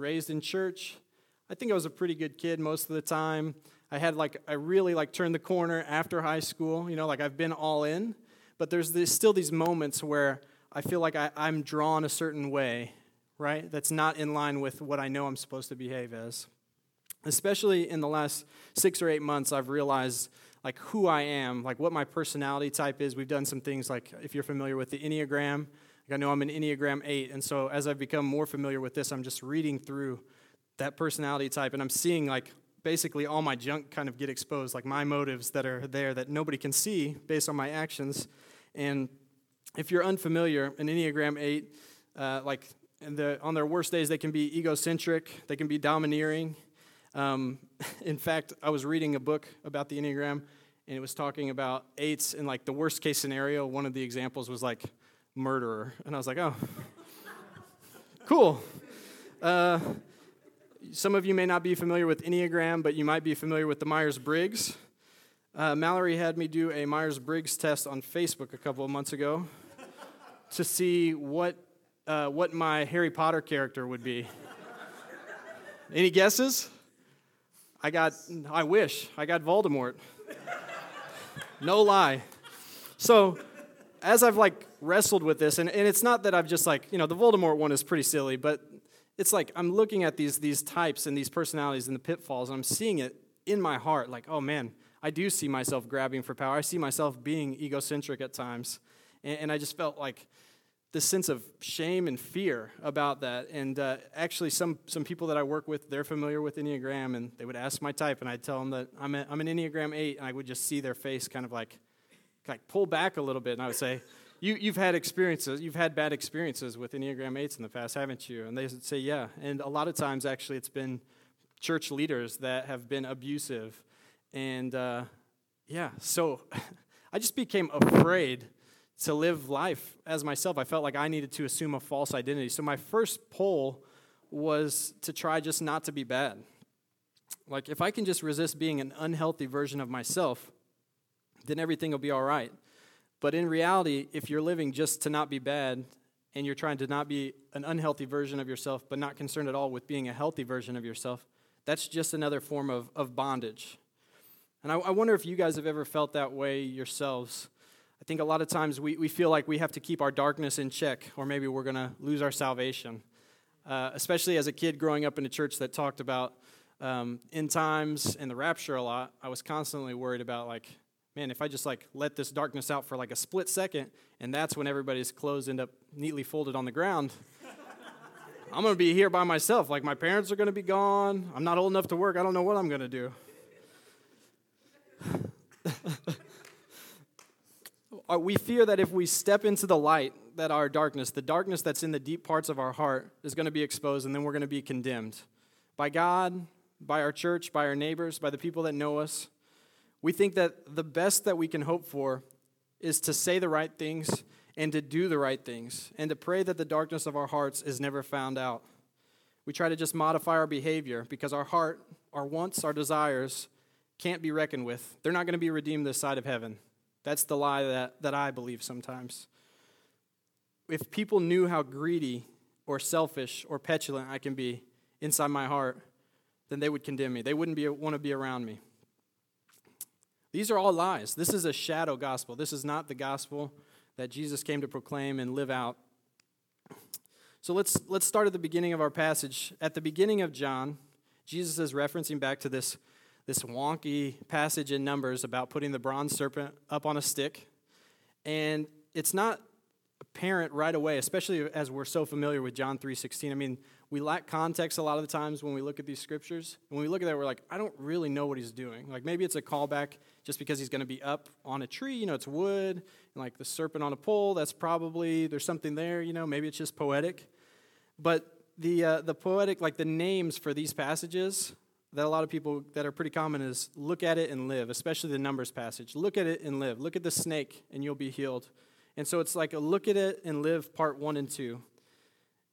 raised in church. I think I was a pretty good kid most of the time. I had like I really like turned the corner after high school. You know, like I've been all in, but there's this, still these moments where I feel like I, I'm drawn a certain way, right? That's not in line with what I know I'm supposed to behave as. Especially in the last six or eight months, I've realized like who I am, like what my personality type is. We've done some things like if you're familiar with the Enneagram, I know I'm an Enneagram 8, and so as I've become more familiar with this, I'm just reading through that personality type and I'm seeing like basically all my junk kind of get exposed, like my motives that are there that nobody can see based on my actions. And if you're unfamiliar, an Enneagram 8, uh, like the, on their worst days, they can be egocentric, they can be domineering. Um, in fact, I was reading a book about the Enneagram, and it was talking about eights, and like the worst case scenario, one of the examples was like murderer. And I was like, oh, cool. Uh, some of you may not be familiar with Enneagram, but you might be familiar with the Myers Briggs. Uh, Mallory had me do a Myers Briggs test on Facebook a couple of months ago to see what, uh, what my Harry Potter character would be. Any guesses? I got, I wish, I got Voldemort. no lie. So, as I've like wrestled with this, and, and it's not that I've just like, you know, the Voldemort one is pretty silly, but it's like I'm looking at these, these types and these personalities and the pitfalls, and I'm seeing it in my heart like, oh man, I do see myself grabbing for power. I see myself being egocentric at times. And, and I just felt like this sense of shame and fear about that. And uh, actually, some, some people that I work with, they're familiar with Enneagram, and they would ask my type, and I'd tell them that I'm, a, I'm an Enneagram 8, and I would just see their face kind of like, like pull back a little bit, and I would say, you, you've had experiences, you've had bad experiences with Enneagram 8s in the past, haven't you? And they would say, yeah. And a lot of times, actually, it's been church leaders that have been abusive. And uh, yeah, so I just became afraid to live life as myself. I felt like I needed to assume a false identity. So my first pull was to try just not to be bad. Like, if I can just resist being an unhealthy version of myself, then everything will be all right. But in reality, if you're living just to not be bad and you're trying to not be an unhealthy version of yourself, but not concerned at all with being a healthy version of yourself, that's just another form of, of bondage. And I, I wonder if you guys have ever felt that way yourselves. I think a lot of times we, we feel like we have to keep our darkness in check, or maybe we're going to lose our salvation. Uh, especially as a kid growing up in a church that talked about um, end times and the rapture a lot, I was constantly worried about, like, man, if I just like let this darkness out for like a split second, and that's when everybody's clothes end up neatly folded on the ground, I'm to be here by myself. Like my parents are to be gone. I'm not old enough to work. I don't know what I'm to do. Uh, we fear that if we step into the light, that our darkness, the darkness that's in the deep parts of our heart, is going to be exposed, and then we're going to be condemned by God, by our church, by our neighbors, by the people that know us. We think that the best that we can hope for is to say the right things and to do the right things and to pray that the darkness of our hearts is never found out. We try to just modify our behavior because our heart, our wants, our desires can't be reckoned with. They're not going to be redeemed this side of heaven. That's the lie that, that I believe sometimes. If people knew how greedy or selfish or petulant I can be inside my heart, then they would condemn me. They wouldn't be, want to be around me. These are all lies. This is a shadow gospel. This is not the gospel that Jesus came to proclaim and live out. So let's, let's start at the beginning of our passage. At the beginning of John, Jesus is referencing back to this, this wonky passage in Numbers about putting the bronze serpent up on a stick. And it's not apparent right away, especially as we're so familiar with John 3.16. I mean, we lack context a lot of the times when we look at these scriptures. When we look at that, we're like, I don't really know what he's doing. Like maybe it's a callback just because he's going to be up on a tree, you know, it's wood, and like the serpent on a pole, that's probably, there's something there, you know, maybe it's just poetic. But the, uh, the poetic, like the names for these passages that a lot of people that are pretty common is look at it and live, especially the Numbers passage. Look at it and live. Look at the snake and you'll be healed. And so it's like a look at it and live part one and two.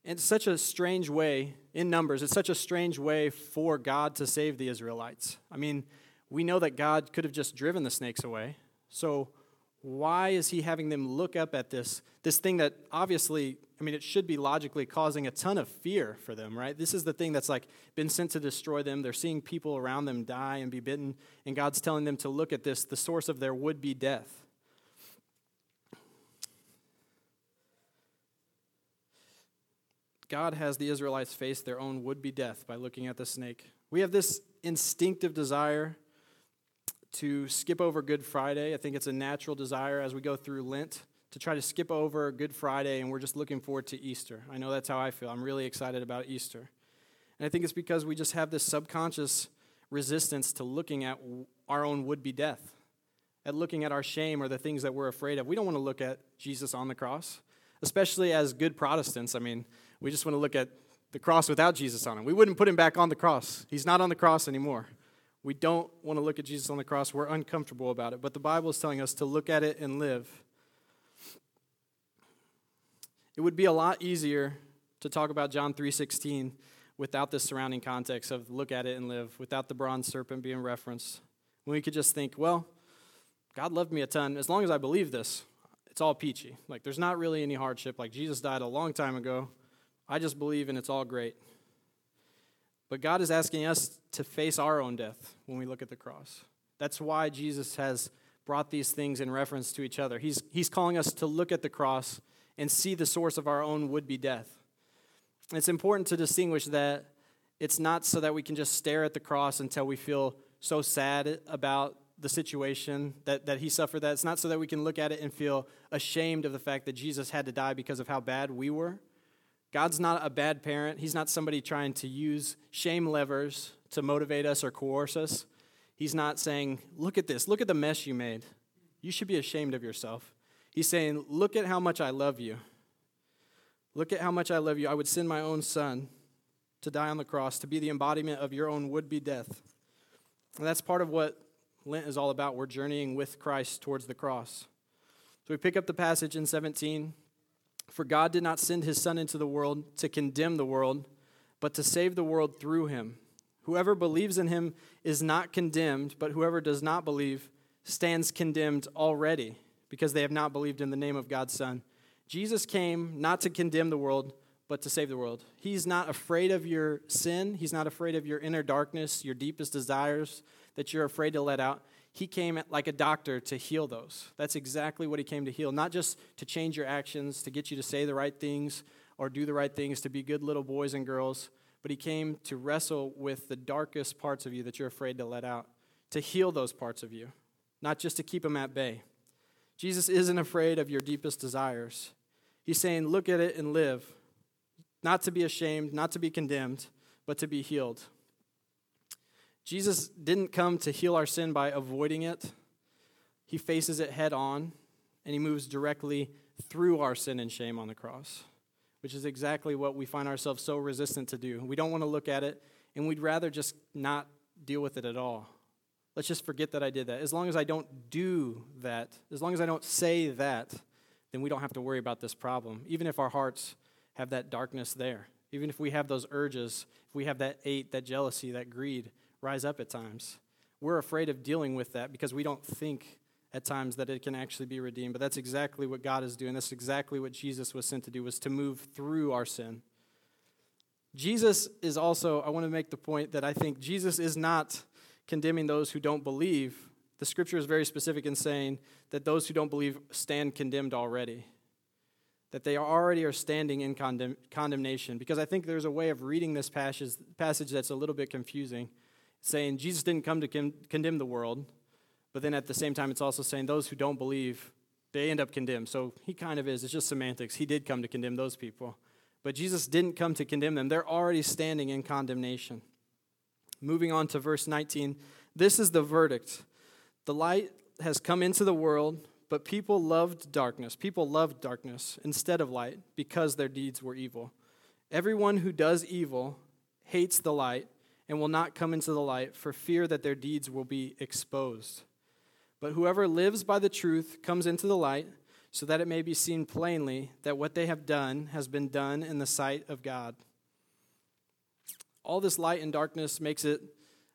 It's such a strange way, in Numbers, it's such a strange way for God to save the Israelites. I mean, we know that God could have just driven the snakes away. So why is he having them look up at this, this thing that obviously I mean, it should be logically causing a ton of fear for them, right? This is the thing that's like been sent to destroy them. They're seeing people around them die and be bitten, and God's telling them to look at this, the source of their would be death. God has the Israelites face their own would be death by looking at the snake. We have this instinctive desire to skip over Good Friday. I think it's a natural desire as we go through Lent to try to skip over Good Friday and we're just looking forward to Easter. I know that's how I feel. I'm really excited about Easter. And I think it's because we just have this subconscious resistance to looking at our own would be death, at looking at our shame or the things that we're afraid of. We don't want to look at Jesus on the cross, especially as good Protestants. I mean, we just want to look at the cross without Jesus on it. We wouldn't put him back on the cross. He's not on the cross anymore. We don't want to look at Jesus on the cross. We're uncomfortable about it. But the Bible is telling us to look at it and live. It would be a lot easier to talk about John 3:16 without the surrounding context of look at it and live, without the bronze serpent being referenced. When we could just think, well, God loved me a ton. As long as I believe this, it's all peachy. Like there's not really any hardship. Like Jesus died a long time ago. I just believe and it's all great. But God is asking us to face our own death when we look at the cross. That's why Jesus has brought these things in reference to each other. He's, he's calling us to look at the cross and see the source of our own would be death. It's important to distinguish that it's not so that we can just stare at the cross until we feel so sad about the situation that, that he suffered that. It's not so that we can look at it and feel ashamed of the fact that Jesus had to die because of how bad we were. God's not a bad parent. He's not somebody trying to use shame levers to motivate us or coerce us. He's not saying, Look at this, look at the mess you made. You should be ashamed of yourself. He's saying, Look at how much I love you. Look at how much I love you. I would send my own son to die on the cross, to be the embodiment of your own would be death. And that's part of what Lent is all about. We're journeying with Christ towards the cross. So we pick up the passage in 17. For God did not send his Son into the world to condemn the world, but to save the world through him. Whoever believes in him is not condemned, but whoever does not believe stands condemned already, because they have not believed in the name of God's Son. Jesus came not to condemn the world, but to save the world. He's not afraid of your sin, He's not afraid of your inner darkness, your deepest desires that you're afraid to let out. He came like a doctor to heal those. That's exactly what he came to heal, not just to change your actions, to get you to say the right things or do the right things, to be good little boys and girls, but he came to wrestle with the darkest parts of you that you're afraid to let out, to heal those parts of you, not just to keep them at bay. Jesus isn't afraid of your deepest desires. He's saying, look at it and live, not to be ashamed, not to be condemned, but to be healed. Jesus didn't come to heal our sin by avoiding it, He faces it head on, and He moves directly through our sin and shame on the cross, which is exactly what we find ourselves so resistant to do. We don't want to look at it, and we'd rather just not deal with it at all. Let's just forget that I did that. As long as I don't do that, as long as I don't say that, then we don't have to worry about this problem, even if our hearts have that darkness there. Even if we have those urges, if we have that hate, that jealousy, that greed, rise up at times. We're afraid of dealing with that because we don't think at times that it can actually be redeemed. But that's exactly what God is doing. That's exactly what Jesus was sent to do, was to move through our sin. Jesus is also, I want to make the point that I think Jesus is not condemning those who don't believe. The scripture is very specific in saying that those who don't believe stand condemned already. That they already are standing in condemn, condemnation. Because I think there's a way of reading this passage, passage that's a little bit confusing saying Jesus didn't come to con- condemn the world, but then at the same time, it's also saying those who don't believe, they end up condemned. So he kind of is. It's just semantics. He did come to condemn those people. But Jesus didn't come to condemn them, they're already standing in condemnation. Moving on to verse 19 this is the verdict. The light has come into the world, but people loved darkness. People loved darkness instead of light because their deeds were evil. Everyone who does evil hates the light and will not come into the light for fear that their deeds will be exposed. But whoever lives by the truth comes into the light so that it may be seen plainly that what they have done has been done in the sight of God. All this light and darkness makes it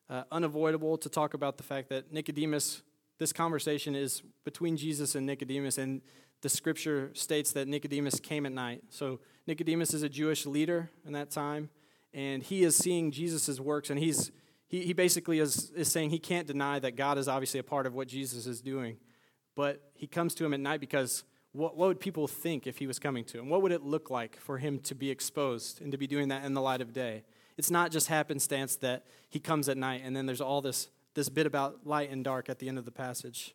uh, unavoidable to talk about the fact that Nicodemus, this conversation is between Jesus and Nicodemus, and the scripture states that Nicodemus came at night. So Nicodemus is a Jewish leader in that time, and he is seeing Jesus' works, and he's he, he basically is, is saying he can't deny that God is obviously a part of what Jesus is doing. But he comes to him at night because what, what would people think if he was coming to him? What would it look like for him to be exposed and to be doing that in the light of day? It's not just happenstance that he comes at night and then there's all this, this bit about light and dark at the end of the passage.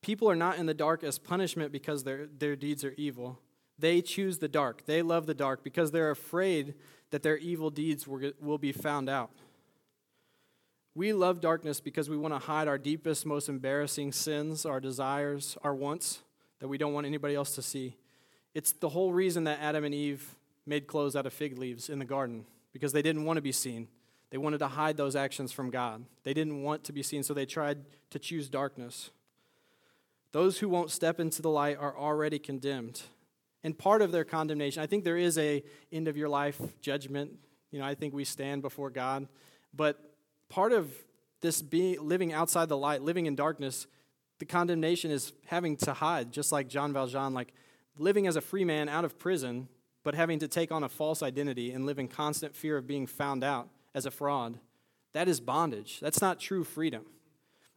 People are not in the dark as punishment because their, their deeds are evil. They choose the dark. They love the dark because they're afraid that their evil deeds will be found out. We love darkness because we want to hide our deepest, most embarrassing sins, our desires, our wants that we don't want anybody else to see. It's the whole reason that Adam and Eve made clothes out of fig leaves in the garden because they didn't want to be seen. They wanted to hide those actions from God. They didn't want to be seen, so they tried to choose darkness. Those who won't step into the light are already condemned. And part of their condemnation, I think there is a end of your life judgment. You know, I think we stand before God, but part of this being living outside the light, living in darkness, the condemnation is having to hide, just like Jean Valjean, like living as a free man out of prison but having to take on a false identity and live in constant fear of being found out as a fraud, that is bondage. That's not true freedom.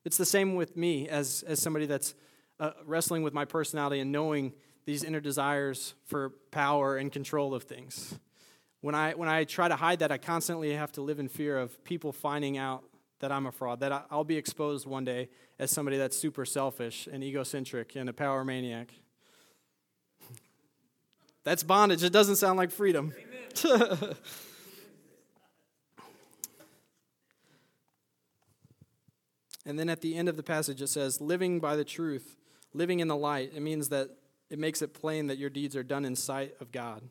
It's the same with me as, as somebody that's uh, wrestling with my personality and knowing these inner desires for power and control of things. When I, when I try to hide that, I constantly have to live in fear of people finding out that I'm a fraud, that I'll be exposed one day as somebody that's super selfish and egocentric and a power maniac. That's bondage. It doesn't sound like freedom. and then at the end of the passage, it says, living by the truth, living in the light. It means that it makes it plain that your deeds are done in sight of God.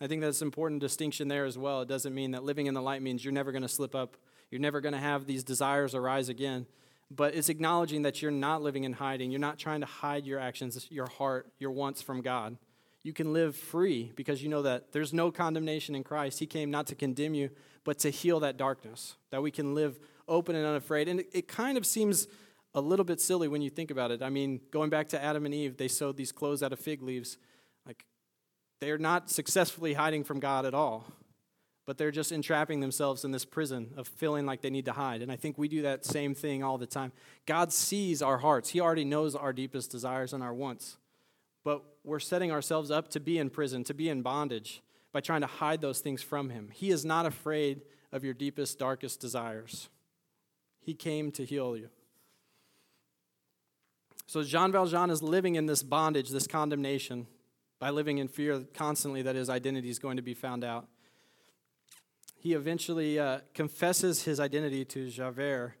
I think that's an important distinction there as well. It doesn't mean that living in the light means you're never going to slip up, you're never going to have these desires arise again. But it's acknowledging that you're not living in hiding. You're not trying to hide your actions, your heart, your wants from God you can live free because you know that there's no condemnation in Christ. He came not to condemn you, but to heal that darkness, that we can live open and unafraid. And it, it, kind of seems a little bit silly when you think about it. I mean, going back to Adam and Eve, they sewed these clothes out of fig leaves. Like, they're not successfully hiding from God at all, but they're just entrapping themselves in this prison of feeling like they need to hide. And I think we do that same thing all the time. God sees our hearts, He already knows our deepest desires and our wants but we're setting ourselves up to be in prison, to be in bondage by trying to hide those things from Him. He is not afraid of your deepest, darkest desires. He came to heal you. So Jean Valjean is living in this bondage, this condemnation, by living in fear constantly that his identity is going to be found out. He eventually uh, confesses his identity to Javert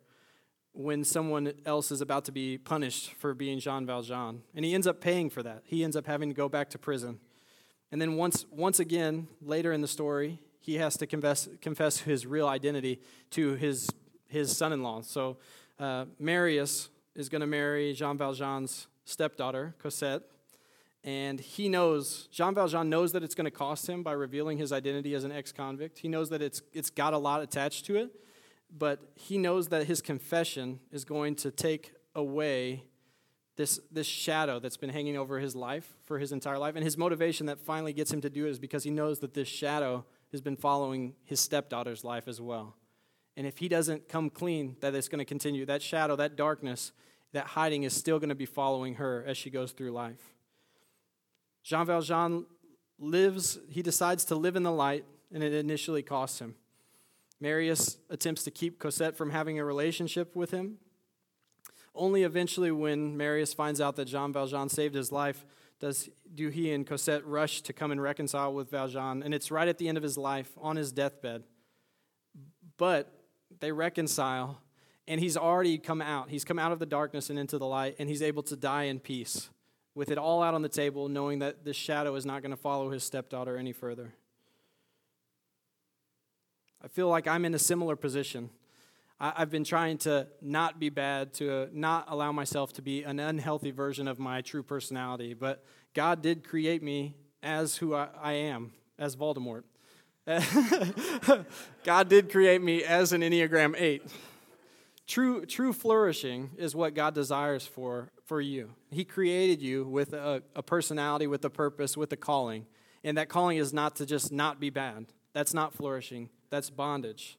when someone else is about to be punished for being Jean Valjean. And he ends up paying for that. He ends up having to go back to prison. And then once, once again, later in the story, he has to confess, confess his real identity to his, his son in law. So uh, Marius is going to marry Jean Valjean's stepdaughter, Cosette. And he knows, Jean Valjean knows that it's going to cost him by revealing his identity as an ex convict. He knows that it's, it's got a lot attached to it but he knows that his confession is going to take away this, this shadow that's been hanging over his life for his entire life. And his motivation that finally gets him to do it is because he knows that this shadow has been following his stepdaughter's life as well. And if he doesn't come clean, that it's going to continue. That shadow, that darkness, that hiding is still going to be following her as she goes through life. Jean Valjean lives, he decides to live in the light, and it initially costs him. Marius attempts to keep Cosette from having a relationship with him. Only eventually, when Marius finds out that Jean Valjean saved his life, does do he and Cosette rush to come and reconcile with Valjean, and it's right at the end of his life, on his deathbed. But they reconcile, and he's already come out. He's come out of the darkness and into the light, and he's able to die in peace, with it all out on the table, knowing that this shadow is not going to follow his stepdaughter any further. I feel like I'm in a similar position. I, have been trying to not be bad, to not allow myself to be an unhealthy version of my true personality. But God did create me as who I, I am, as Voldemort. God did create me as an Enneagram 8. true, true flourishing is what God desires for, for you. He created you with a, a personality, with a purpose, with a calling. And that calling is not to just not be bad. That's not flourishing, that's bondage.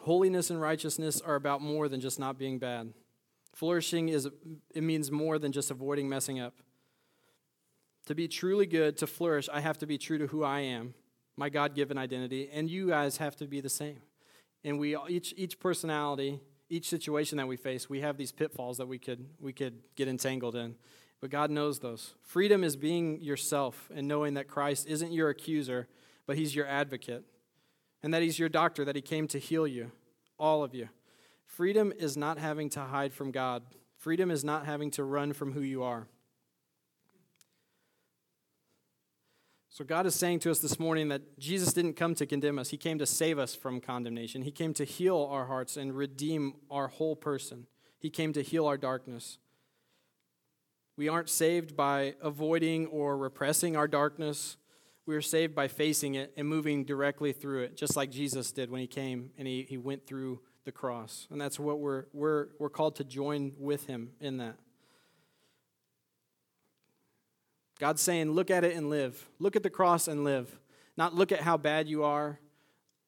Holiness and righteousness are about more than just not being bad. Flourishing is it means more than just avoiding messing up. To be truly good, to flourish, I have to be true to who I am, my God-given identity, and you guys have to be the same. And we each each personality, each situation that we face, we have these pitfalls that we could we could get entangled in. But God knows those. Freedom is being yourself and knowing that Christ isn't your accuser, but he's your advocate. And that he's your doctor, that he came to heal you, all of you. Freedom is not having to hide from God. Freedom is not having to run from who you are. So, God is saying to us this morning that Jesus didn't come to condemn us. He came to save us from condemnation. He came to heal our hearts and redeem our whole person. He came to heal our darkness. We aren't saved by avoiding or repressing our darkness. We are saved by facing it and moving directly through it, just like Jesus did when he came and he, he went through the cross. And that's what we're, we're, we're called to join with him in that. God's saying, look at it and live. Look at the cross and live. Not look at how bad you are.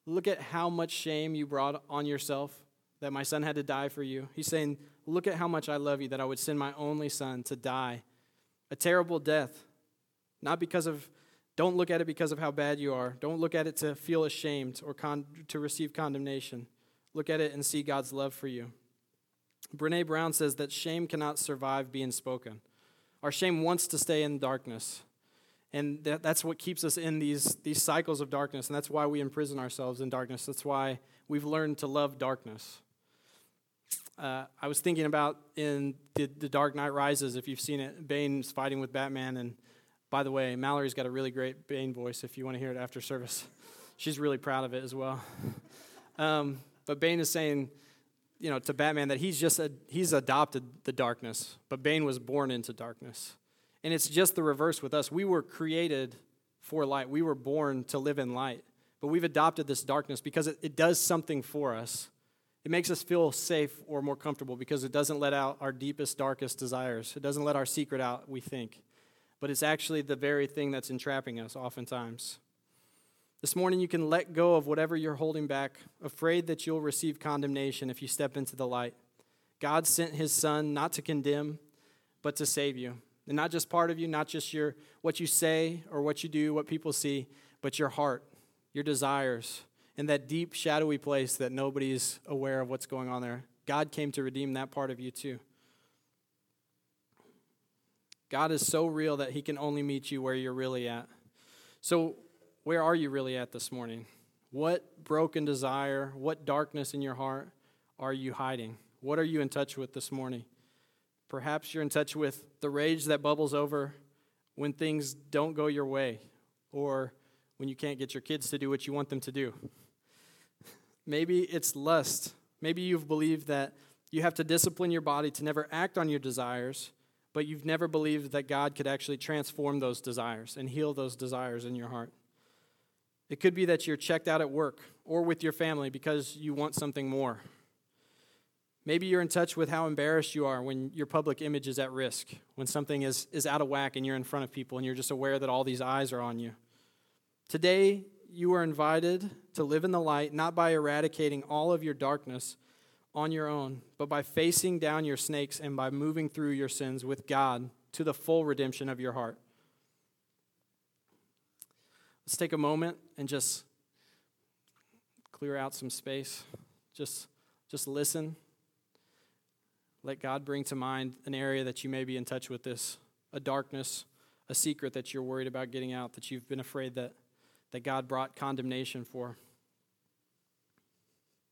Look at how much shame you brought on yourself that my son had to die for you. He's saying, look at how much I love you that I would send my only son to die a terrible death. Not because of, don't look at it because of how bad you are. Don't look at it to feel ashamed or con- to receive condemnation. Look at it and see God's love for you. Brene Brown says that shame cannot survive being spoken. Our shame wants to stay in darkness. And that, that's what keeps us in these, these cycles of darkness. And that's why we imprison ourselves in darkness. That's why we've learned to love darkness. Uh, I was thinking about in the, the Dark Knight Rises, if you've seen it, Bane's fighting with Batman. And by the way, Mallory's got a really great Bane voice if you want to hear it after service. She's really proud of it as well. Um, but Bane is saying, you know, to Batman that he's just a, he's adopted the darkness, but Bane was born into darkness. And it's just the reverse with us. We were created for light. We were born to live in light, but we've adopted this darkness because it, it does something for us. It makes us feel safe or more comfortable because it doesn't let out our deepest, darkest desires. It doesn't let our secret out, we think. But it's actually the very thing that's entrapping us oftentimes. This morning, you can let go of whatever you're holding back, afraid that you'll receive condemnation if you step into the light. God sent his son not to condemn, but to save you. And not just part of you, not just your what you say or what you do, what people see, but your heart, your desires, in that deep, shadowy place that nobody's aware of what's going on there. God came to redeem that part of you too. God is so real that he can only meet you where you're really at. So where are you really at this morning? What broken desire, what darkness in your heart are you hiding? What are you in touch with this morning? Perhaps you're in touch with the rage that bubbles over when things don't go your way or when you can't get your kids to do what you want them to do. Maybe it's lust. Maybe you've believed that you have to discipline your body to never act on your desires, but you've never believed that God could actually transform those desires and heal those desires in your heart. It could be that you're checked out at work or with your family because you want something more. Maybe you're in touch with how embarrassed you are when your public image is at risk, when something is, is out of whack and you're in front of people and you're just aware that all these eyes are on you. Today, you are invited to live in the light, not by eradicating all of your darkness on your own, but by facing down your snakes and by moving through your sins with God to the full redemption of your heart. Let's take a moment and just clear out some space. Just, just listen. Let God bring to mind an area that you may be in touch with this, a darkness, a secret that you're worried about getting out, that you've been afraid that, that God brought condemnation for.